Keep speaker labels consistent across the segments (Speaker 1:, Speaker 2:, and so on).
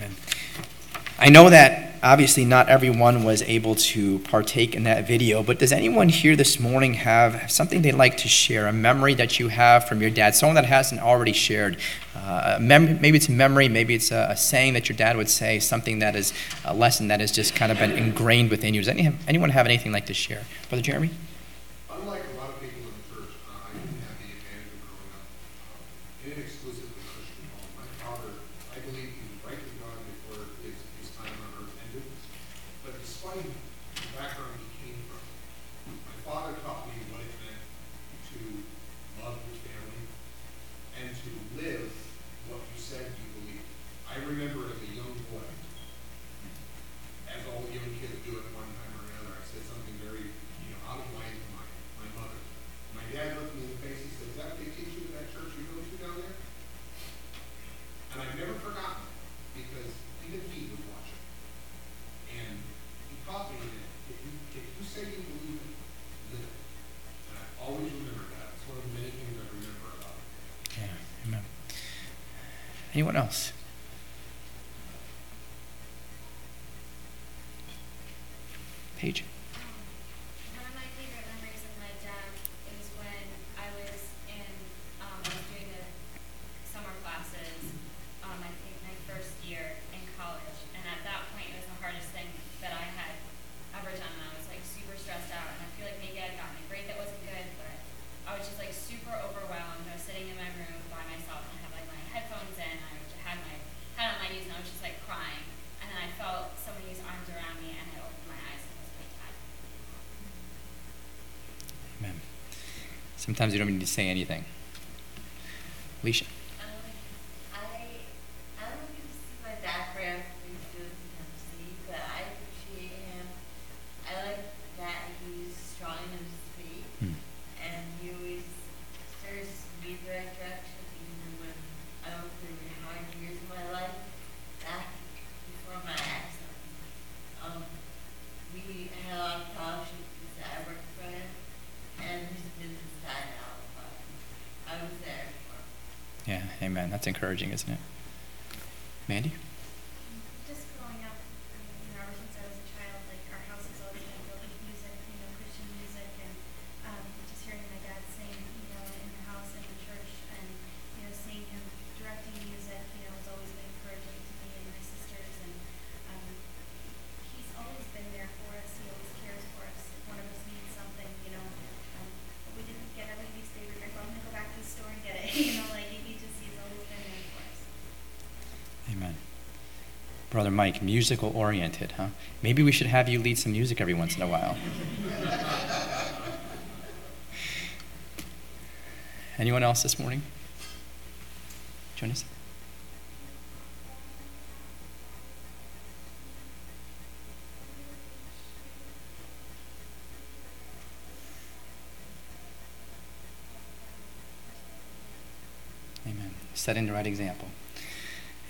Speaker 1: Amen. I know that obviously not everyone was able to partake in that video, but does anyone here this morning have something they'd like to share, a memory that you have from your dad, someone that hasn't already shared? Uh, mem- maybe it's a memory, maybe it's a, a, saying that your dad would say, something that is a lesson that has just kind of been ingrained within you. Does any, anyone have anything like to share? Brother Jeremy? Sometimes you don't need to say anything. Alicia. Encouraging, isn't it? Brother Mike, musical oriented, huh? Maybe we should have you lead some music every once in a while. Anyone else this morning? Jonas? Amen. Setting the right example.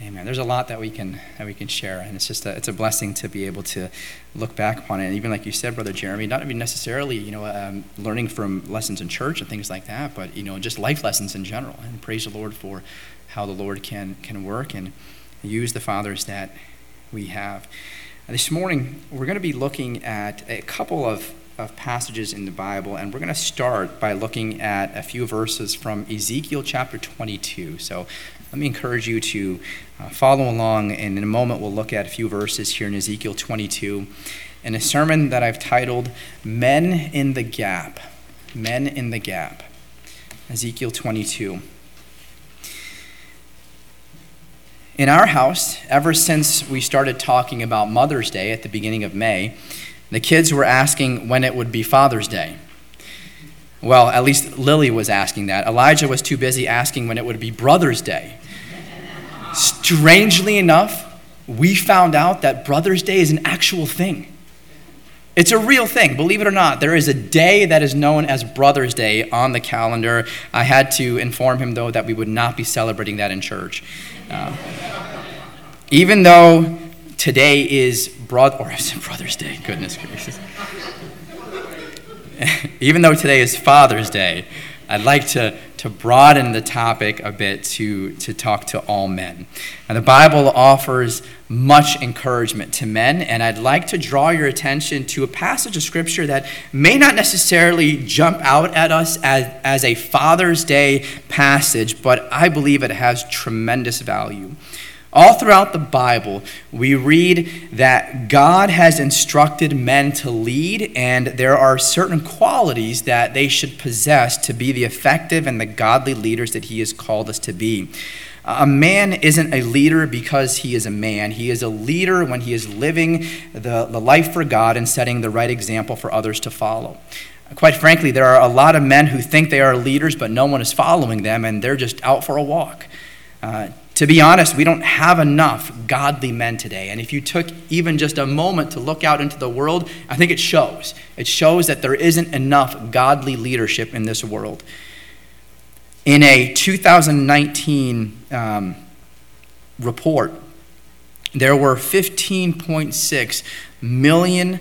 Speaker 1: Amen. There's a lot that we can that we can share, and it's just a, it's a blessing to be able to look back upon it. And even like you said, brother Jeremy, not even necessarily you know um, learning from lessons in church and things like that, but you know just life lessons in general. And praise the Lord for how the Lord can can work and use the fathers that we have. This morning we're going to be looking at a couple of of passages in the Bible, and we're going to start by looking at a few verses from Ezekiel chapter 22. So let me encourage you to uh, follow along, and in a moment we'll look at a few verses here in Ezekiel 22 in a sermon that I've titled Men in the Gap. Men in the Gap. Ezekiel 22. In our house, ever since we started talking about Mother's Day at the beginning of May, the kids were asking when it would be Father's Day. Well, at least Lily was asking that. Elijah was too busy asking when it would be Brother's Day. Strangely enough, we found out that Brother's Day is an actual thing. It's a real thing, believe it or not. There is a day that is known as Brother's Day on the calendar. I had to inform him, though, that we would not be celebrating that in church. Uh, even though today is brother or Brother's Day? Goodness gracious. even though today is Father's Day, I'd like to, to broaden the topic a bit to, to talk to all men. And the Bible offers much encouragement to men, and I'd like to draw your attention to a passage of Scripture that may not necessarily jump out at us as, as a Father's Day passage, but I believe it has tremendous value. All throughout the Bible, we read that God has instructed men to lead, and there are certain qualities that they should possess to be the effective and the godly leaders that He has called us to be. A man isn't a leader because he is a man. He is a leader when he is living the, the life for God and setting the right example for others to follow. Quite frankly, there are a lot of men who think they are leaders, but no one is following them, and they're just out for a walk. Uh, to be honest, we don't have enough godly men today. And if you took even just a moment to look out into the world, I think it shows. It shows that there isn't enough godly leadership in this world. In a 2019 um, report, there were 15.6 million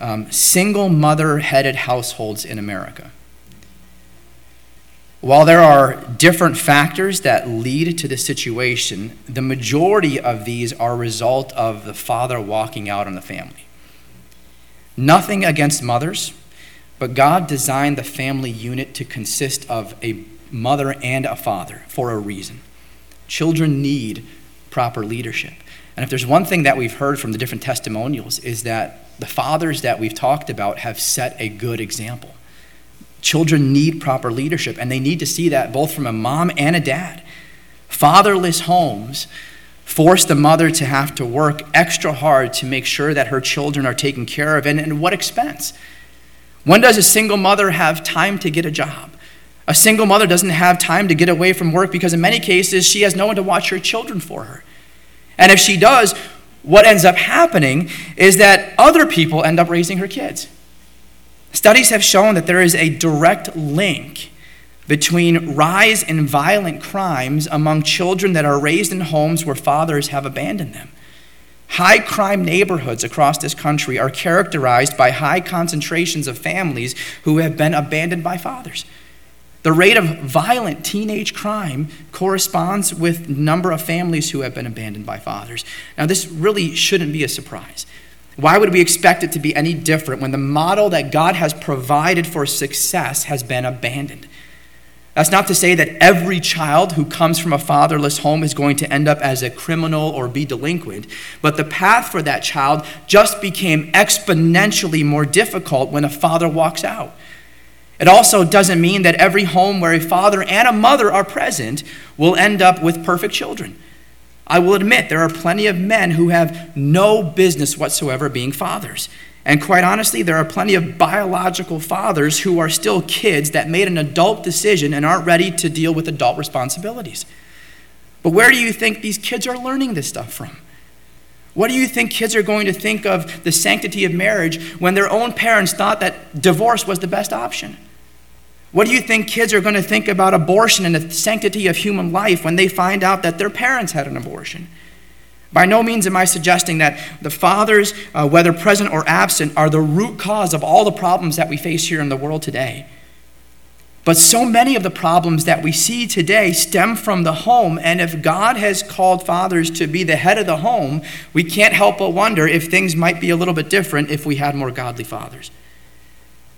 Speaker 1: um, single mother headed households in America. While there are different factors that lead to the situation, the majority of these are a result of the father walking out on the family. Nothing against mothers, but God designed the family unit to consist of a mother and a father for a reason. Children need proper leadership. And if there's one thing that we've heard from the different testimonials is that the fathers that we've talked about have set a good example. Children need proper leadership, and they need to see that both from a mom and a dad. Fatherless homes force the mother to have to work extra hard to make sure that her children are taken care of, and at what expense? When does a single mother have time to get a job? A single mother doesn't have time to get away from work because, in many cases, she has no one to watch her children for her. And if she does, what ends up happening is that other people end up raising her kids. Studies have shown that there is a direct link between rise in violent crimes among children that are raised in homes where fathers have abandoned them. High crime neighborhoods across this country are characterized by high concentrations of families who have been abandoned by fathers. The rate of violent teenage crime corresponds with number of families who have been abandoned by fathers. Now this really shouldn't be a surprise. Why would we expect it to be any different when the model that God has provided for success has been abandoned? That's not to say that every child who comes from a fatherless home is going to end up as a criminal or be delinquent, but the path for that child just became exponentially more difficult when a father walks out. It also doesn't mean that every home where a father and a mother are present will end up with perfect children. I will admit there are plenty of men who have no business whatsoever being fathers. And quite honestly, there are plenty of biological fathers who are still kids that made an adult decision and aren't ready to deal with adult responsibilities. But where do you think these kids are learning this stuff from? What do you think kids are going to think of the sanctity of marriage when their own parents thought that divorce was the best option? What do you think kids are going to think about abortion and the sanctity of human life when they find out that their parents had an abortion? By no means am I suggesting that the fathers, uh, whether present or absent, are the root cause of all the problems that we face here in the world today. But so many of the problems that we see today stem from the home, and if God has called fathers to be the head of the home, we can't help but wonder if things might be a little bit different if we had more godly fathers.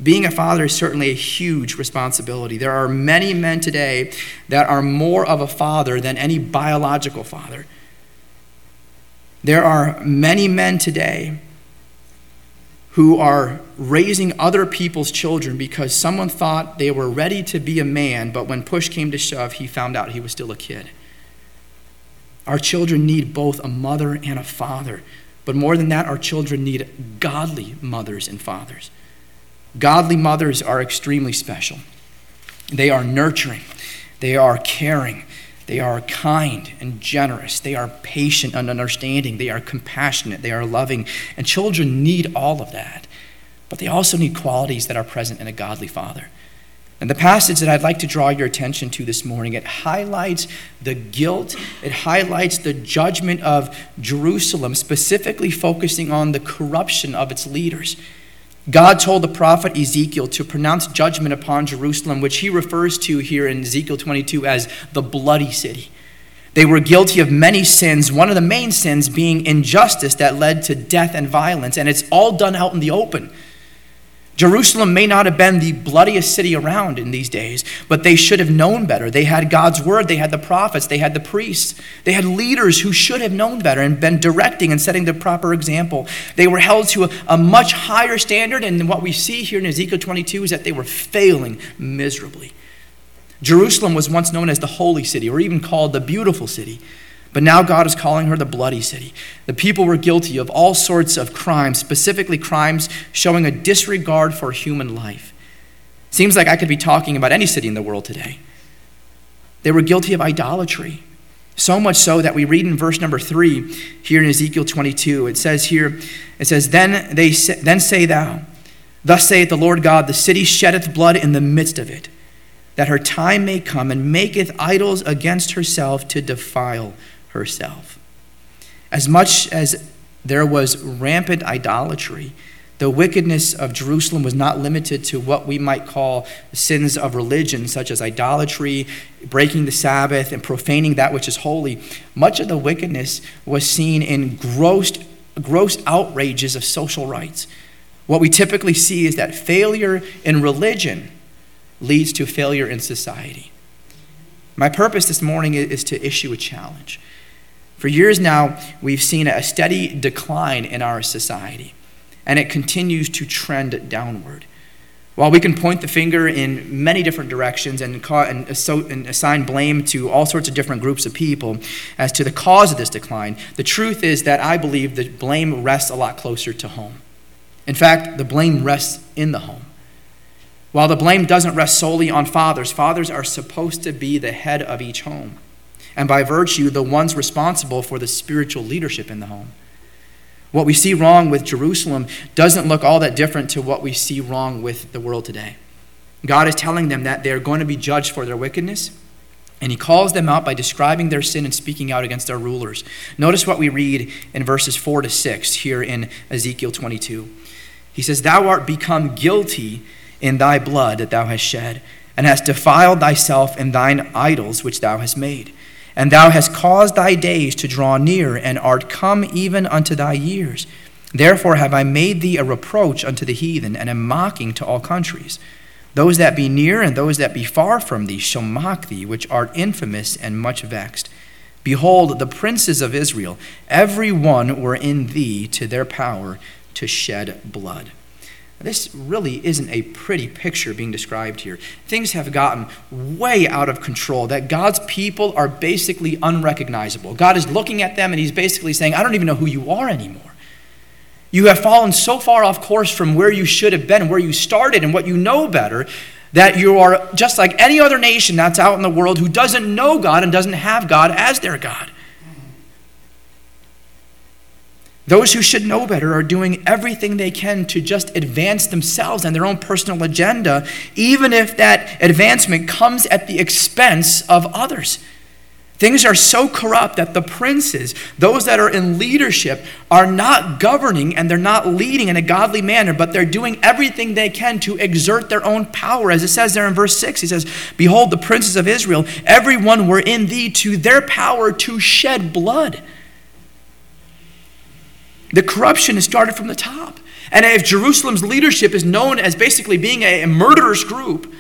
Speaker 1: Being a father is certainly a huge responsibility. There are many men today that are more of a father than any biological father. There are many men today who are raising other people's children because someone thought they were ready to be a man, but when push came to shove, he found out he was still a kid. Our children need both a mother and a father. But more than that, our children need godly mothers and fathers. Godly mothers are extremely special. They are nurturing, they are caring, they are kind and generous, they are patient and understanding, they are compassionate, they are loving. And children need all of that. But they also need qualities that are present in a godly father. And the passage that I'd like to draw your attention to this morning, it highlights the guilt, it highlights the judgment of Jerusalem, specifically focusing on the corruption of its leaders. God told the prophet Ezekiel to pronounce judgment upon Jerusalem, which he refers to here in Ezekiel 22 as the bloody city. They were guilty of many sins, one of the main sins being injustice that led to death and violence, and it's all done out in the open. Jerusalem may not have been the bloodiest city around in these days, but they should have known better. They had God's word, they had the prophets, they had the priests, they had leaders who should have known better and been directing and setting the proper example. They were held to a, a much higher standard, and what we see here in Ezekiel 22 is that they were failing miserably. Jerusalem was once known as the holy city, or even called the beautiful city. But now God is calling her the bloody city. The people were guilty of all sorts of crimes, specifically crimes showing a disregard for human life. Seems like I could be talking about any city in the world today. They were guilty of idolatry. So much so that we read in verse number three here in Ezekiel 22. It says here, it says, Then they say, then say thou, Thus saith the Lord God, the city sheddeth blood in the midst of it, that her time may come, and maketh idols against herself to defile herself. As much as there was rampant idolatry, the wickedness of Jerusalem was not limited to what we might call sins of religion, such as idolatry, breaking the Sabbath, and profaning that which is holy. Much of the wickedness was seen in gross, gross outrages of social rights. What we typically see is that failure in religion leads to failure in society. My purpose this morning is to issue a challenge. For years now, we've seen a steady decline in our society, and it continues to trend downward. While we can point the finger in many different directions and, and, assign blame to all sorts of different groups of people as to the cause of this decline, the truth is that I believe the blame rests a lot closer to home. In fact, the blame rests in the home. While the blame doesn't rest solely on fathers, fathers are supposed to be the head of each home and by virtue, the ones responsible for the spiritual leadership in the home. What we see wrong with Jerusalem doesn't look all that different to what we see wrong with the world today. God is telling them that they're going to be judged for their wickedness, and He calls them out by describing their sin and speaking out against their rulers. Notice what we read in verses 4 to 6 here in Ezekiel 22. He says, Thou art become guilty in thy blood that thou hast shed, and hast defiled thyself in thine idols which thou hast made. And thou hast caused thy days to draw near, and art come even unto thy years. Therefore have I made thee a reproach unto the heathen, and a mocking to all countries. Those that be near and those that be far from thee shall mock thee, which art infamous and much vexed. Behold, the princes of Israel, every one were in thee to their power to shed blood. This really isn't a pretty picture being described here. Things have gotten way out of control, that God's people are basically unrecognizable. God is looking at them and He's basically saying, I don't even know who you are anymore. You have fallen so far off course from where you should have been, where you started, and what you know better, that you are just like any other nation that's out in the world who doesn't know God and doesn't have God as their God. Those who should know better are doing everything they can to just advance themselves and their own personal agenda, even if that advancement comes at the expense of others. Things are so corrupt that the princes, those that are in leadership, are not governing and they're not leading in a godly manner, but they're doing everything they can to exert their own power. As it says there in verse 6, he says, Behold, the princes of Israel, everyone were in thee to their power to shed blood. The corruption has started from the top. And if Jerusalem's leadership is known as basically being a murderous group,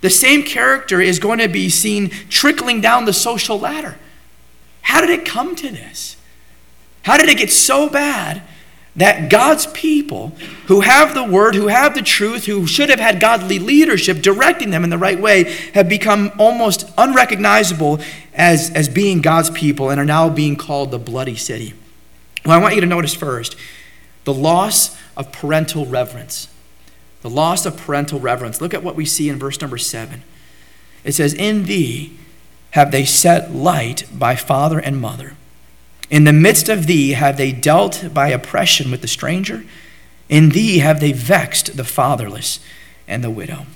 Speaker 1: the same character is going to be seen trickling down the social ladder. How did it come to this? How did it get so bad that God's people who have the word, who have the truth, who should have had godly leadership directing them in the right way, have become almost unrecognizable as, as being God's people and are now being called the bloody city? Well, I want you to notice first the loss of parental reverence. The loss of parental reverence. Look at what we see in verse number seven. It says, In thee have they set light by father and mother. In the midst of thee have they dealt by oppression with the stranger. In thee have they vexed the fatherless and the widow.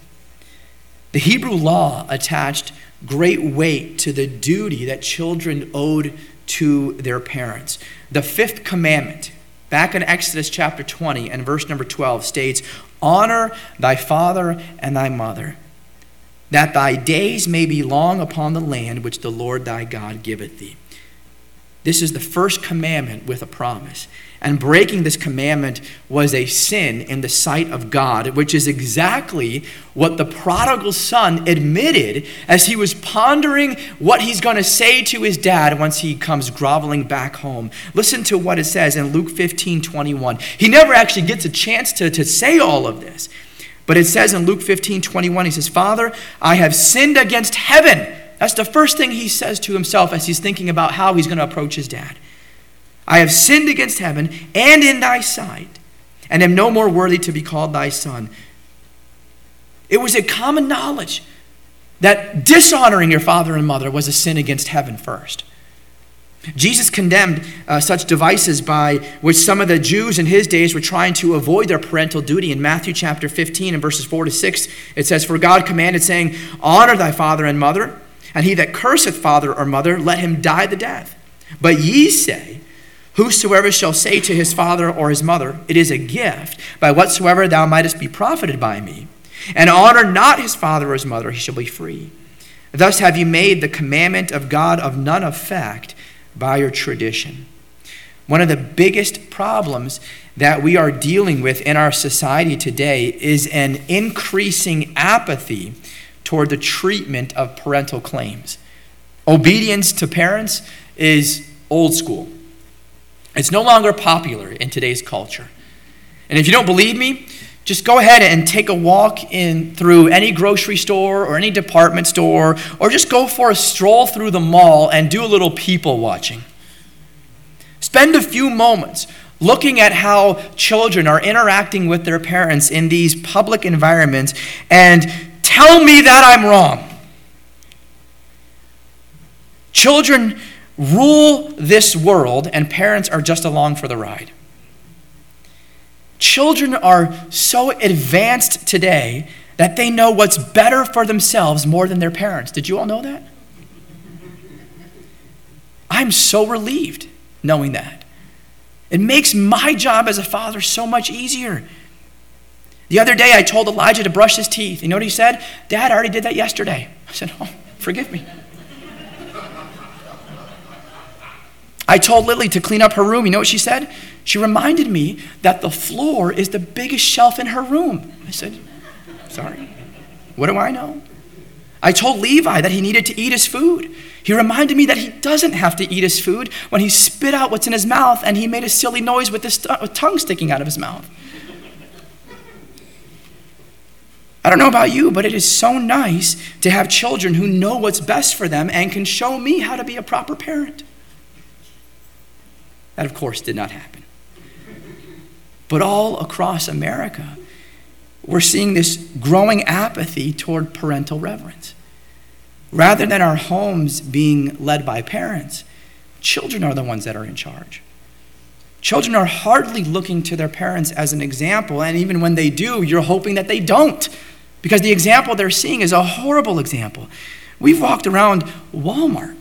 Speaker 1: The Hebrew law attached great weight to the duty that children owed to their parents. The fifth commandment back in Exodus chapter 20 and verse number 12 states, Honor thy father and thy mother, that thy days may be long upon the land which the Lord thy God giveth thee. This is the first commandment with a promise. And breaking this commandment was a sin in the sight of God, which is exactly what the prodigal son admitted as he was pondering what he's going to say to his dad once he comes groveling back home. Listen to what it says in Luke 15 21. He never actually gets a chance to, to say all of this. But it says in Luke 15 21, he says, Father, I have sinned against heaven. That's the first thing he says to himself as he's thinking about how he's going to approach his dad. I have sinned against heaven and in thy sight, and am no more worthy to be called thy son. It was a common knowledge that dishonoring your father and mother was a sin against heaven first. Jesus condemned uh, such devices by which some of the Jews in his days were trying to avoid their parental duty. In Matthew chapter 15 and verses 4 to 6, it says, For God commanded, saying, Honor thy father and mother, and he that curseth father or mother, let him die the death. But ye say, Whosoever shall say to his father or his mother, It is a gift, by whatsoever thou mightest be profited by me, and honor not his father or his mother, he shall be free. Thus have you made the commandment of God of none effect by your tradition. One of the biggest problems that we are dealing with in our society today is an increasing apathy toward the treatment of parental claims. Obedience to parents is old school. It's no longer popular in today's culture. And if you don't believe me, just go ahead and take a walk in through any grocery store or any department store or just go for a stroll through the mall and do a little people watching. Spend a few moments looking at how children are interacting with their parents in these public environments and tell me that I'm wrong. Children rule this world, and parents are just along for the ride. Children are so advanced today that they know what's better for themselves more than their parents. Did you all know that? I'm so relieved knowing that. It makes my job as a father so much easier. The other day, I told Elijah to brush his teeth. You know what he said? Dad, I already did that yesterday. I said, Oh, forgive me. I told Lily to clean up her room. You know what she said? She reminded me that the floor is the biggest shelf in her room. I said, Sorry. What do I know? I told Levi that he needed to eat his food. He reminded me that he doesn't have to eat his food when he spit out what's in his mouth and he made a silly noise with his tongue sticking out of his mouth. I don't know about you, but it is so nice to have children who know what's best for them and can show me how to be a proper parent. That, of course, did not happen. But all across America, we're seeing this growing apathy toward parental reverence. Rather than our homes being led by parents, children are the ones that are in charge. Children are hardly looking to their parents as an example, and even when they do, you're hoping that they don't, because the example they're seeing is a horrible example. We've walked around Walmart,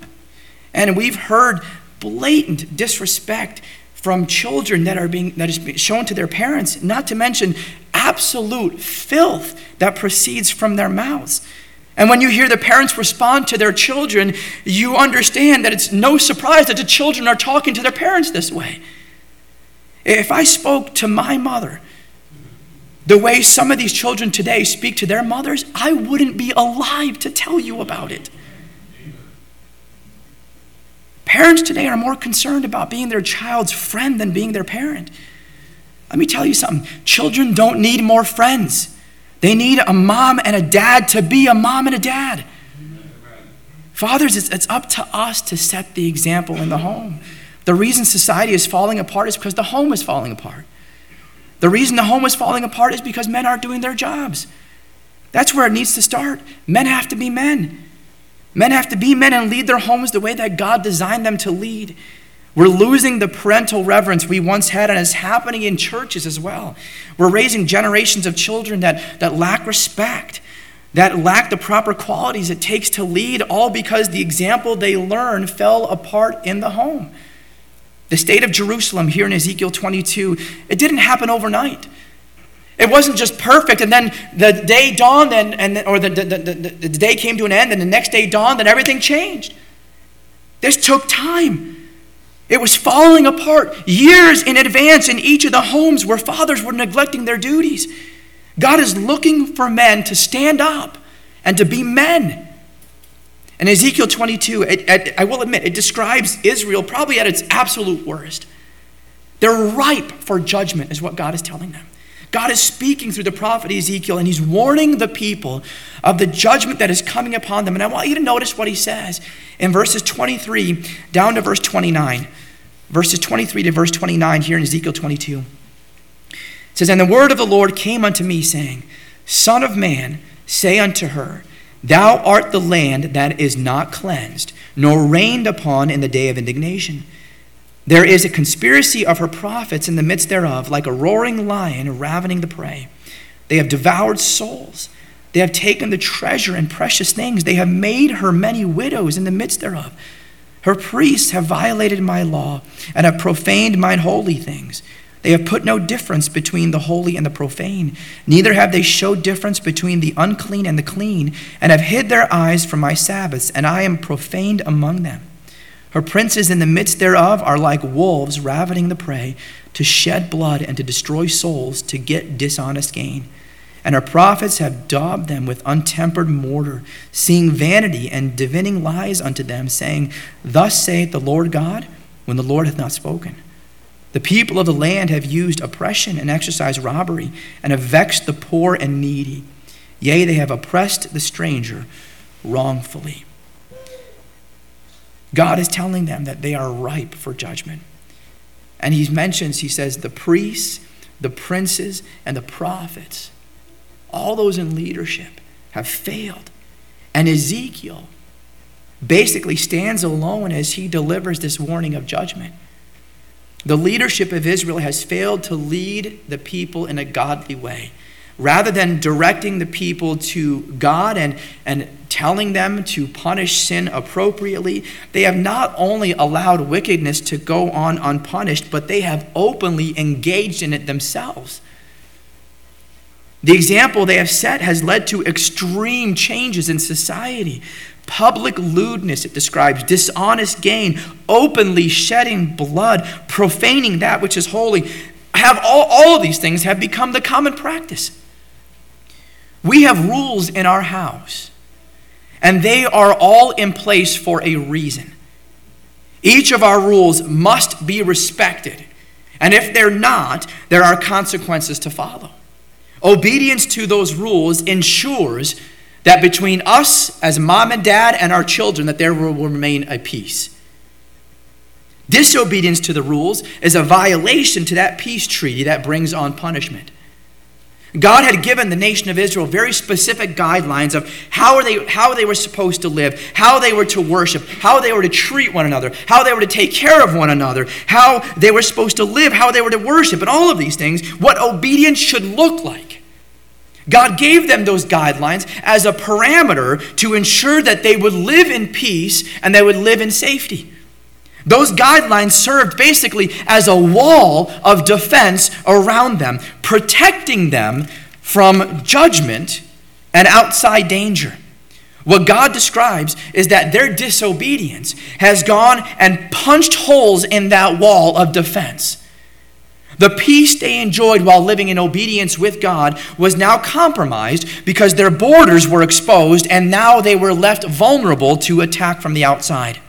Speaker 1: and we've heard blatant disrespect from children that are being that is shown to their parents not to mention absolute filth that proceeds from their mouths. And when you hear the parents respond to their children you understand that it's no surprise that the children are talking to their parents this way. If i spoke to my mother the way some of these children today speak to their mothers i wouldn't be alive to tell you about it Parents today are more concerned about being their child's friend than being their parent. Let me tell you something children don't need more friends, they need a mom and a dad to be a mom and a dad. Fathers, it's, it's up to us to set the example in the home. The reason society is falling apart is because the home is falling apart. The reason the home is falling apart is because men aren't doing their jobs. That's where it needs to start. Men have to be men. Men have to be men and lead their homes the way that God designed them to lead. We're losing the parental reverence we once had, and it's happening in churches as well. We're raising generations of children that, that lack respect, that lack the proper qualities it takes to lead, all because the example they learn fell apart in the home. The state of Jerusalem here in Ezekiel 22, it didn't happen overnight. It wasn't just perfect, and then the day dawned, and, and or the, the, the, the, day came to an end, and the next day dawned, and everything changed. This took time. It was falling apart years in advance in each of the homes where fathers were neglecting their duties. God is looking for men to stand up and to be men. And Ezekiel 22, it, it, I will admit, it describes Israel probably at its absolute worst. They're ripe for judgment, is what God is telling them. God is speaking through the prophet Ezekiel, and he's warning the people of the judgment that is coming upon them. And I want you to notice what he says in verses 23 down to verse 29. Verses 23 to verse 29 here in Ezekiel 22. It says, And the word of the Lord came unto me, saying, Son of man, say unto her, Thou art the land that is not cleansed, nor rained upon in the day of indignation. There is a conspiracy of her prophets in the midst thereof, like a roaring lion ravening the prey. They have devoured souls. They have taken the treasure and precious things. They have made her many widows in the midst thereof. Her priests have violated my law and have profaned mine holy things. They have put no difference between the holy and the profane, neither have they showed difference between the unclean and the clean, and have hid their eyes from my Sabbaths, and I am profaned among them. Her princes in the midst thereof are like wolves ravening the prey, to shed blood and to destroy souls, to get dishonest gain. And her prophets have daubed them with untempered mortar, seeing vanity and divining lies unto them, saying, Thus saith the Lord God, when the Lord hath not spoken. The people of the land have used oppression and exercised robbery, and have vexed the poor and needy. Yea, they have oppressed the stranger wrongfully. God is telling them that they are ripe for judgment. And he mentions, he says, the priests, the princes, and the prophets, all those in leadership, have failed. And Ezekiel basically stands alone as he delivers this warning of judgment. The leadership of Israel has failed to lead the people in a godly way. Rather than directing the people to God and, and telling them to punish sin appropriately, they have not only allowed wickedness to go on unpunished, but they have openly engaged in it themselves. The example they have set has led to extreme changes in society. Public lewdness, it describes, dishonest gain, openly shedding blood, profaning that which is holy. Have all, all of these things have become the common practice. We have rules in our house, and they are all in place for a reason. Each of our rules must be respected, and if they're not, there are consequences to follow. Obedience to those rules ensures that between us as mom and dad and our children that there will remain a peace disobedience to the rules is a violation to that peace treaty that brings on punishment god had given the nation of israel very specific guidelines of how, they, how they were supposed to live how they were to worship how they were to treat one another how they were to take care of one another how they were supposed to live how they were to worship and all of these things what obedience should look like God gave them those guidelines as a parameter to ensure that they would live in peace and they would live in safety. Those guidelines served basically as a wall of defense around them, protecting them from judgment and outside danger. What God describes is that their disobedience has gone and punched holes in that wall of defense. The peace they enjoyed while living in obedience with God was now compromised because their borders were exposed and now they were left vulnerable to attack from the outside.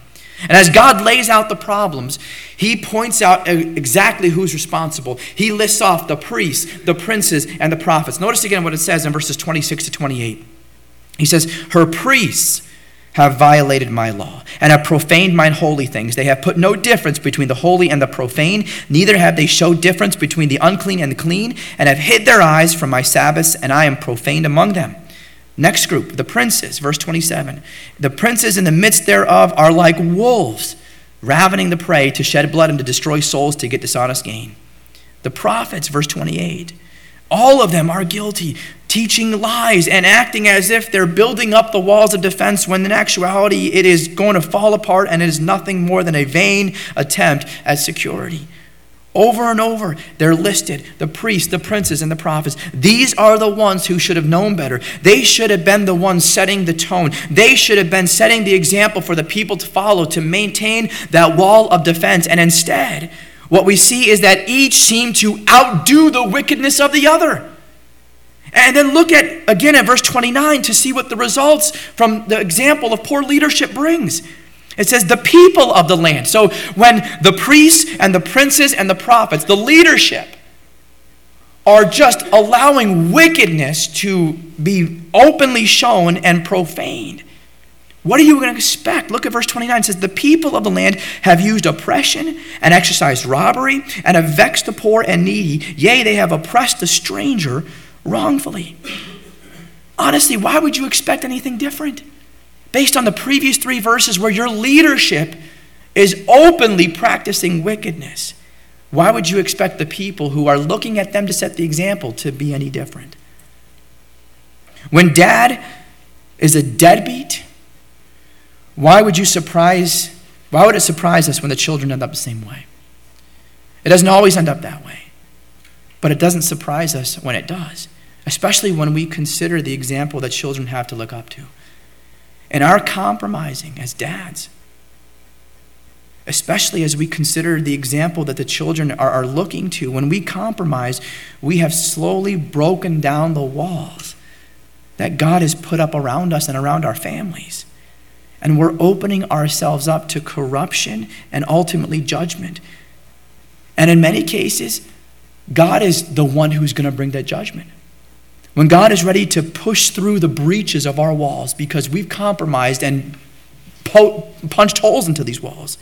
Speaker 1: And as God lays out the problems, he points out exactly who's responsible. He lists off the priests, the princes, and the prophets. Notice again what it says in verses 26 to 28. He says, Her priests have violated my law and have profaned mine holy things. They have put no difference between the holy and the profane, neither have they showed difference between the unclean and the clean, and have hid their eyes from my Sabbaths, and I am profaned among them. Next group, the princes, verse 27. The princes in the midst thereof are like wolves, ravening the prey to shed blood and to destroy souls to get dishonest gain. The prophets, verse 28. All of them are guilty. teaching lies and acting as if they're building up the walls of defense when in actuality it is going to fall apart and it is nothing more than a vain attempt at security. Over and over, they're listed the priests, the princes, and the prophets. These are the ones who should have known better. They should have been the ones setting the tone. They should have been setting the example for the people to follow to maintain that wall of defense. And instead, what we see is that each seemed to outdo the wickedness of the other. And then look at again at verse 29 to see what the results from the example of poor leadership brings. It says the people of the land. So when the priests and the princes and the prophets, the leadership, are just allowing wickedness to be openly shown and profaned. What are you going to expect? Look at verse 29. It says, The people of the land have used oppression and exercised robbery and have vexed the poor and needy. Yea, they have oppressed the stranger wrongfully. Honestly, why would you expect anything different? Based on the previous three verses where your leadership is openly practicing wickedness, why would you expect the people who are looking at them to set the example to be any different? When dad is a deadbeat, why would you surprise why would it surprise us when the children end up the same way? It doesn't always end up that way. But it doesn't surprise us when it does, especially when we consider the example that children have to look up to. And our compromising as dads, especially as we consider the example that the children are, are looking to, when we compromise, we have slowly broken down the walls that God has put up around us and around our families. And we're opening ourselves up to corruption and ultimately judgment. And in many cases, God is the one who's going to bring that judgment. When God is ready to push through the breaches of our walls because we've compromised and po- punched holes into these walls,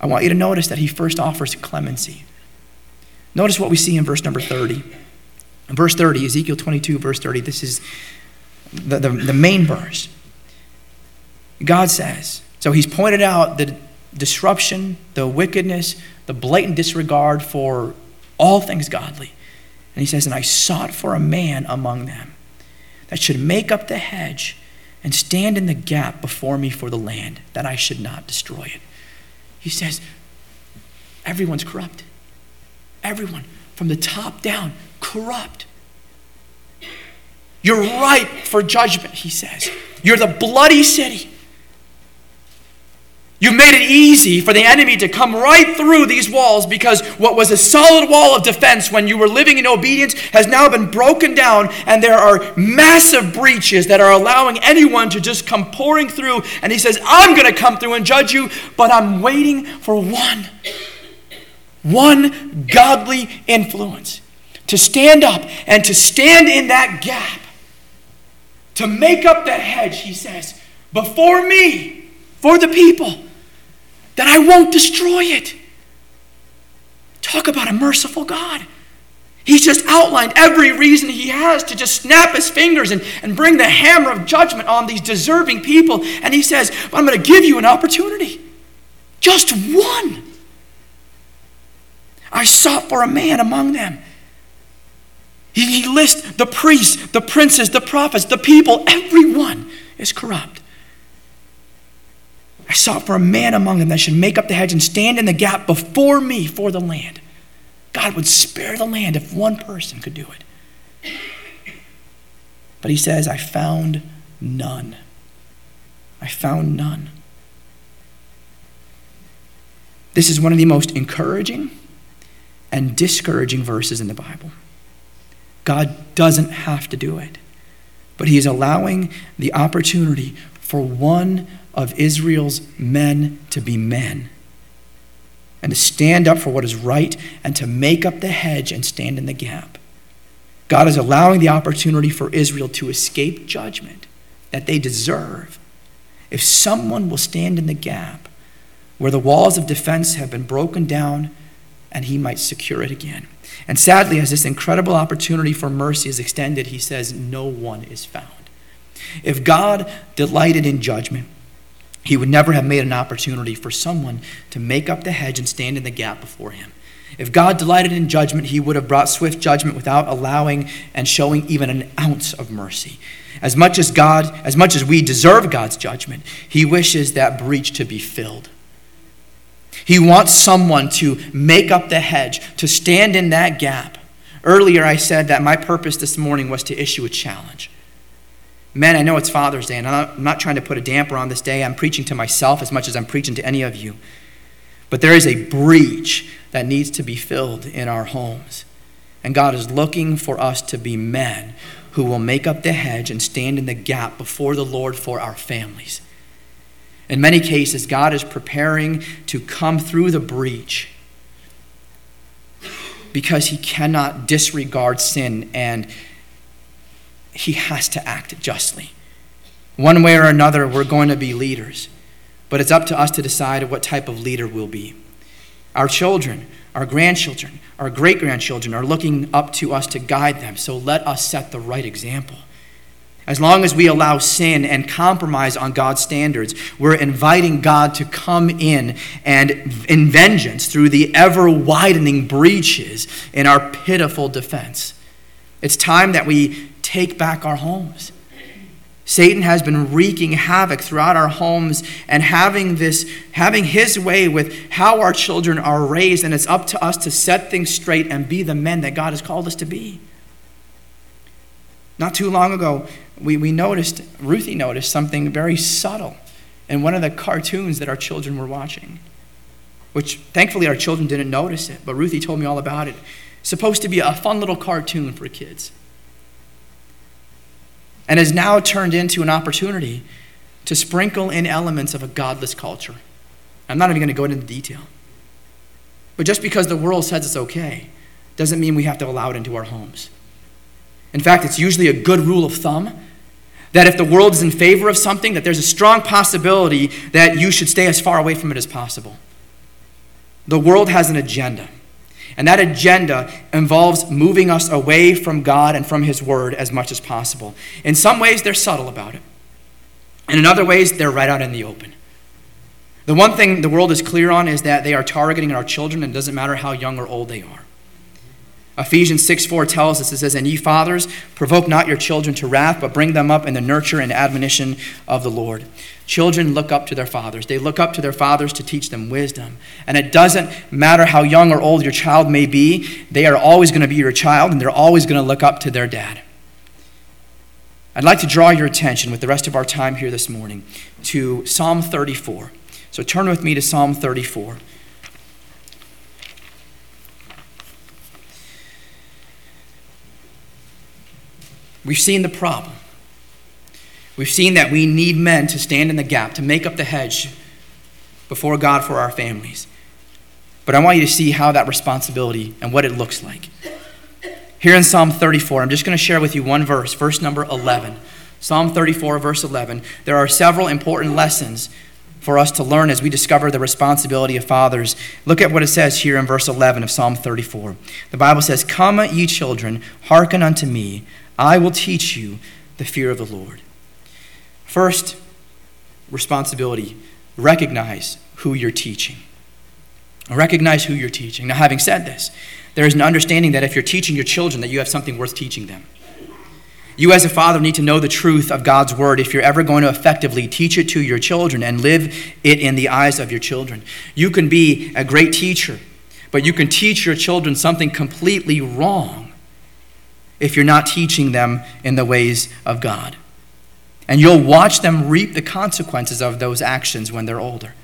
Speaker 1: I want you to notice that He first offers clemency. Notice what we see in verse number 30. In verse 30, Ezekiel 22, verse 30, this is the, the, the main verse. God says, so He's pointed out the disruption, the wickedness, the blatant disregard for all things godly. And he says, And I sought for a man among them that should make up the hedge and stand in the gap before me for the land, that I should not destroy it. He says, Everyone's corrupt. Everyone, from the top down, corrupt. You're ripe for judgment, he says. You're the bloody city. You made it easy for the enemy to come right through these walls because what was a solid wall of defense when you were living in obedience has now been broken down, and there are massive breaches that are allowing anyone to just come pouring through. And he says, I'm going to come through and judge you, but I'm waiting for one. One godly influence to stand up and to stand in that gap, to make up the hedge, he says, before me, for the people that I won't destroy it. Talk about a merciful God. He's just outlined every reason he has to just snap his fingers and, and bring the hammer of judgment on these deserving people. And he says, I'm going to give you an opportunity. Just one. I sought for a man among them. He, he lists the priests, the princes, the prophets, the people. Everyone is corrupt. I sought for a man among them that should make up the hedge and stand in the gap before me for the land. God would spare the land if one person could do it. But he says, I found none. I found none. This is one of the most encouraging and discouraging verses in the Bible. God doesn't have to do it, but he is allowing the opportunity for one of Israel's men to be men and to stand up for what is right and to make up the hedge and stand in the gap. God is allowing the opportunity for Israel to escape judgment that they deserve if someone will stand in the gap where the walls of defense have been broken down and he might secure it again. And sadly, as this incredible opportunity for mercy is extended, he says, No one is found. If God delighted in judgment, he would never have made an opportunity for someone to make up the hedge and stand in the gap before him. If God delighted in judgment, he would have brought swift judgment without allowing and showing even an ounce of mercy. As much as God, as much as we deserve God's judgment, he wishes that breach to be filled. He wants someone to make up the hedge, to stand in that gap. Earlier, I said that my purpose this morning was to issue a challenge. Men, I know it's Father's Day, and I'm not, I'm not trying to put a damper on this day. I'm preaching to myself as much as I'm preaching to any of you. But there is a breach that needs to be filled in our homes. And God is looking for us to be men who will make up the hedge and stand in the gap before the Lord for our families. In many cases, God is preparing to come through the breach because he cannot disregard sin and he has to act justly. One way or another, we're going to be leaders, but it's up to us to decide what type of leader we'll be. Our children, our grandchildren, our great grandchildren are looking up to us to guide them, so let us set the right example. As long as we allow sin and compromise on God's standards, we're inviting God to come in and in vengeance through the ever widening breaches in our pitiful defense. It's time that we take back our homes. Satan has been wreaking havoc throughout our homes and having this having his way with how our children are raised and it's up to us to set things straight and be the men that God has called us to be. Not too long ago, we, we noticed, Ruthie noticed something very subtle in one of the cartoons that our children were watching, which thankfully our children didn't notice it, but Ruthie told me all about it. Supposed to be a fun little cartoon for kids. And has now turned into an opportunity to sprinkle in elements of a godless culture. I'm not even going to go into detail. But just because the world says it's okay doesn't mean we have to allow it into our homes. In fact, it's usually a good rule of thumb that if the world is in favor of something, that there's a strong possibility that you should stay as far away from it as possible. The world has an agenda. And that agenda involves moving us away from God and from His Word as much as possible. In some ways, they're subtle about it. And in other ways, they're right out in the open. The one thing the world is clear on is that they are targeting our children, and it doesn't matter how young or old they are. Ephesians 6 4 tells us, it says, And ye fathers, provoke not your children to wrath, but bring them up in the nurture and admonition of the Lord. Children look up to their fathers. They look up to their fathers to teach them wisdom. And it doesn't matter how young or old your child may be, they are always going to be your child, and they're always going to look up to their dad. I'd like to draw your attention with the rest of our time here this morning to Psalm 34. So turn with me to Psalm 34. We've seen the problem. We've seen that we need men to stand in the gap, to make up the hedge before God for our families. But I want you to see how that responsibility and what it looks like. Here in Psalm 34, I'm just going to share with you one verse, verse number 11. Psalm 34, verse 11. There are several important lessons for us to learn as we discover the responsibility of fathers. Look at what it says here in verse 11 of Psalm 34. The Bible says, Come, ye children, hearken unto me. I will teach you the fear of the Lord. First, responsibility recognize who you're teaching. Recognize who you're teaching. Now, having said this, there is an understanding that if you're teaching your children, that you have something worth teaching them. You, as a father, need to know the truth of God's word if you're ever going to effectively teach it to your children and live it in the eyes of your children. You can be a great teacher, but you can teach your children something completely wrong if you're not teaching them in the ways of God. And you'll watch them reap the consequences of those actions when they're older.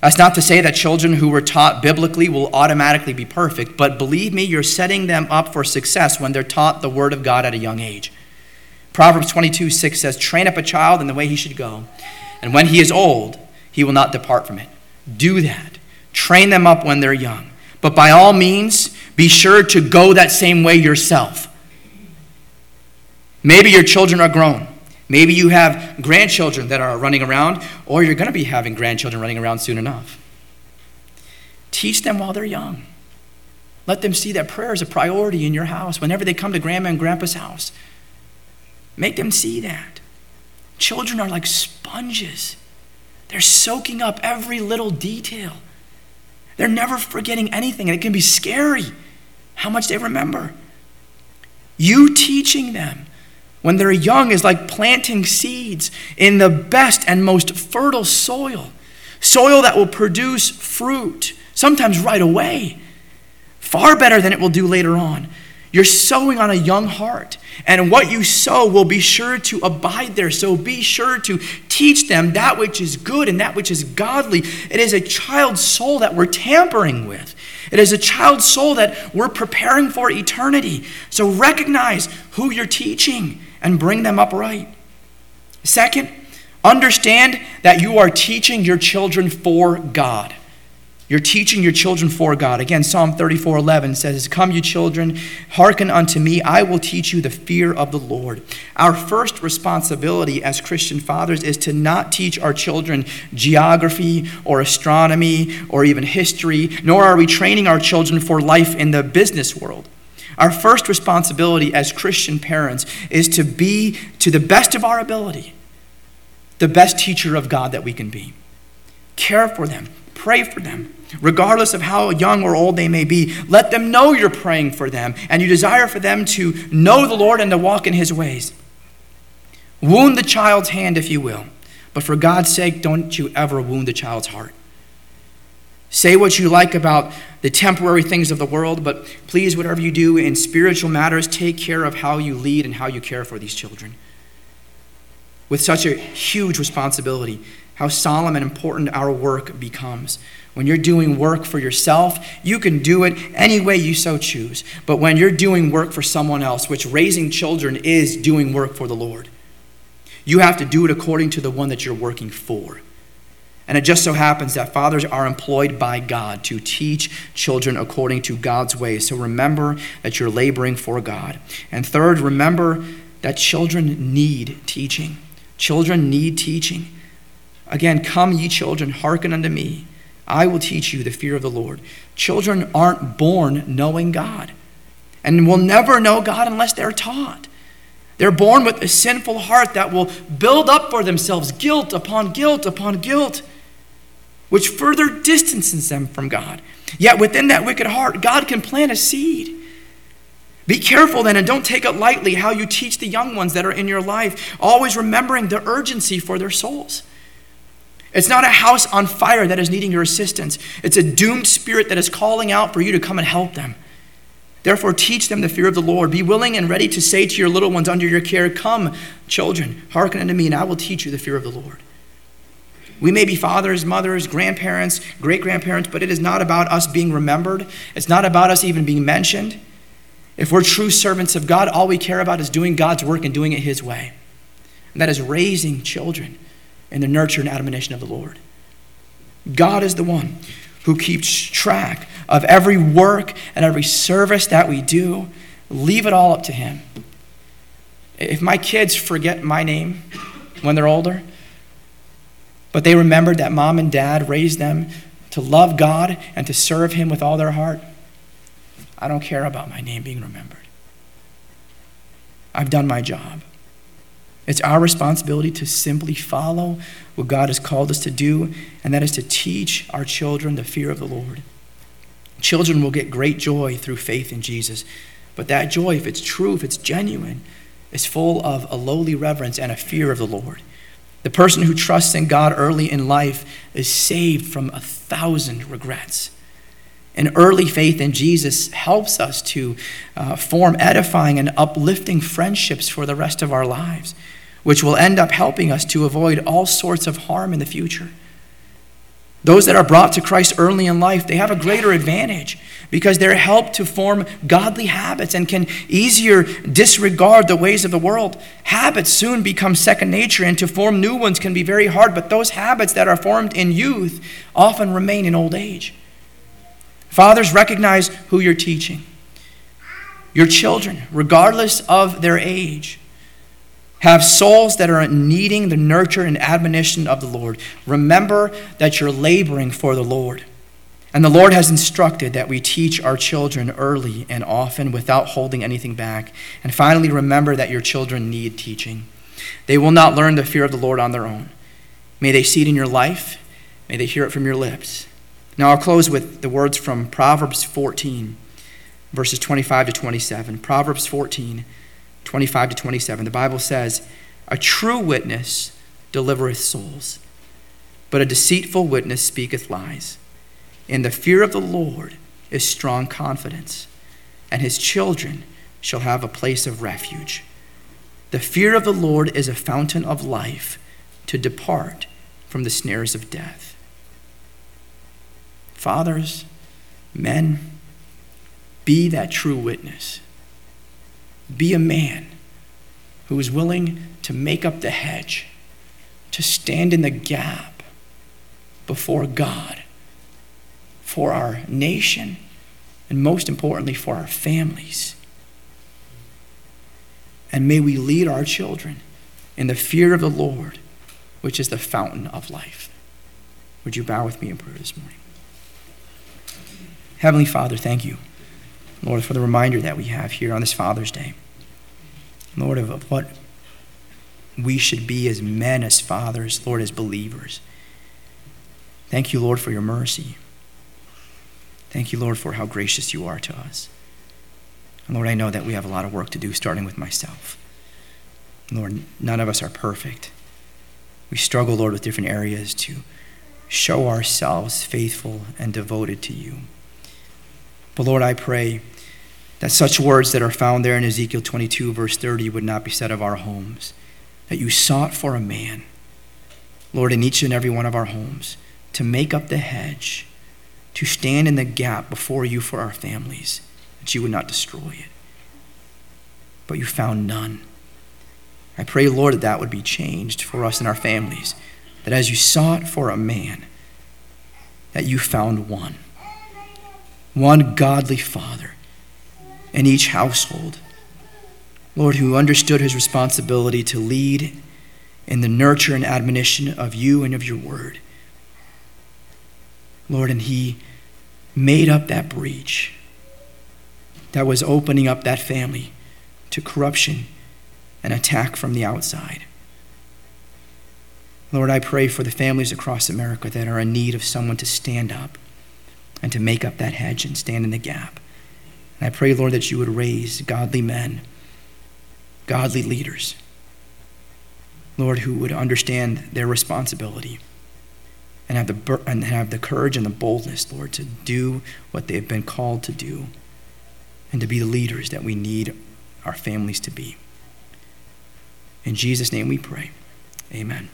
Speaker 1: That's not to say that children who were taught biblically will automatically be perfect, but believe me, you're setting them up for success when they're taught the Word of God at a young age. Proverbs 22 6 says, Train up a child in the way he should go, and when he is old, he will not depart from it. Do that. Train them up when they're young. But by all means, be sure to go that same way yourself. Maybe your children are grown. Maybe you have grandchildren that are running around, or you're going to be having grandchildren running around soon enough. Teach them while they're young. Let them see that prayer is a priority in your house whenever they come to grandma and grandpa's house. Make them see that. Children are like sponges, they're soaking up every little detail. They're never forgetting anything, and it can be scary how much they remember. You teaching them when they're young is like planting seeds in the best and most fertile soil, soil that will produce fruit, sometimes right away, far better than it will do later on. You're sowing on a young heart, and what you sow will be sure to abide there. So be sure to teach them that which is good and that which is godly. It is a child's soul that we're tampering with. It is a child's soul that we're preparing for eternity. So recognize who you're teaching and bring them upright. Second, understand that you are teaching your children for God. You're teaching your children for God. Again, Psalm 34 11 says, Come, you children, hearken unto me. I will teach you the fear of the Lord. Our first responsibility as Christian fathers is to not teach our children geography or astronomy or even history, nor are we training our children for life in the business world. Our first responsibility as Christian parents is to be, to the best of our ability, the best teacher of God that we can be. Care for them, pray for them, regardless of how young or old they may be. Let them know you're praying for them and you desire for them to know the Lord and to walk in his ways. Wound the child's hand if you will, but for God's sake, don't you ever wound the child's heart. Say what you like about the temporary things of the world, but please, whatever you do in spiritual matters, take care of how you lead and how you care for these children. With such a huge responsibility, how solemn and important our work becomes. When you're doing work for yourself, you can do it any way you so choose. But when you're doing work for someone else, which raising children is doing work for the Lord, you have to do it according to the one that you're working for. And it just so happens that fathers are employed by God to teach children according to God's ways. So remember that you're laboring for God. And third, remember that children need teaching. Children need teaching. Again, come, ye children, hearken unto me. I will teach you the fear of the Lord. Children aren't born knowing God and will never know God unless they're taught. They're born with a sinful heart that will build up for themselves guilt upon guilt upon guilt which further distances them from God. Yet within that wicked heart, God can plant a seed. Be careful then and don't take it lightly how you teach the young ones that are in your life, always remembering the urgency for their souls. It's not a house on fire that is needing your assistance, it's a doomed spirit that is calling out for you to come and help them. Therefore, teach them the fear of the Lord. Be willing and ready to say to your little ones under your care, Come, children, hearken unto me, and I will teach you the fear of the Lord. We may be fathers, mothers, grandparents, great grandparents, but it is not about us being remembered. It's not about us even being mentioned. If we're true servants of God, all we care about is doing God's work and doing it His way. And that is raising children in the nurture and admonition of the Lord. God is the one who keeps track of every work and every service that we do. Leave it all up to Him. If my kids forget my name when they're older, but they remembered that mom and dad raised them to love God and to serve Him with all their heart. I don't care about my name being remembered. I've done my job. It's our responsibility to simply follow what God has called us to do, and that is to teach our children the fear of the Lord. Children will get great joy through faith in Jesus, but that joy, if it's true, if it's genuine, is full of a lowly reverence and a fear of the Lord. The person who trusts in God early in life is saved from a thousand regrets. An early faith in Jesus helps us to uh, form edifying and uplifting friendships for the rest of our lives, which will end up helping us to avoid all sorts of harm in the future. Those that are brought to Christ early in life, they have a greater advantage because they're helped to form godly habits and can easier disregard the ways of the world. Habits soon become second nature, and to form new ones can be very hard, but those habits that are formed in youth often remain in old age. Fathers, recognize who you're teaching. Your children, regardless of their age, have souls that are needing the nurture and admonition of the Lord. Remember that you're laboring for the Lord. And the Lord has instructed that we teach our children early and often without holding anything back. And finally, remember that your children need teaching. They will not learn the fear of the Lord on their own. May they see it in your life, may they hear it from your lips. Now, I'll close with the words from Proverbs 14, verses 25 to 27. Proverbs 14, 25 to 27. The Bible says, A true witness delivereth souls, but a deceitful witness speaketh lies. In the fear of the Lord is strong confidence, and his children shall have a place of refuge. The fear of the Lord is a fountain of life to depart from the snares of death. Fathers, men, be that true witness. Be a man who is willing to make up the hedge, to stand in the gap before God for our nation, and most importantly, for our families. And may we lead our children in the fear of the Lord, which is the fountain of life. Would you bow with me in prayer this morning? Heavenly Father, thank you, Lord, for the reminder that we have here on this Father's Day. Lord, of what we should be as men, as fathers, Lord, as believers. Thank you, Lord, for your mercy. Thank you, Lord, for how gracious you are to us. And Lord, I know that we have a lot of work to do, starting with myself. Lord, none of us are perfect. We struggle, Lord, with different areas to show ourselves faithful and devoted to you. But Lord, I pray that such words that are found there in Ezekiel 22, verse 30, would not be said of our homes. That you sought for a man, Lord, in each and every one of our homes, to make up the hedge to stand in the gap before you for our families, that you would not destroy it. But you found none. I pray, Lord, that that would be changed for us and our families. That as you sought for a man, that you found one. One godly father in each household. Lord, who understood his responsibility to lead in the nurture and admonition of you and of your word. Lord, and he made up that breach that was opening up that family to corruption and attack from the outside. Lord, I pray for the families across America that are in need of someone to stand up and to make up that hedge and stand in the gap. And I pray, Lord, that you would raise godly men, godly leaders, Lord, who would understand their responsibility and have the, and have the courage and the boldness, Lord, to do what they have been called to do and to be the leaders that we need our families to be. In Jesus' name we pray. Amen.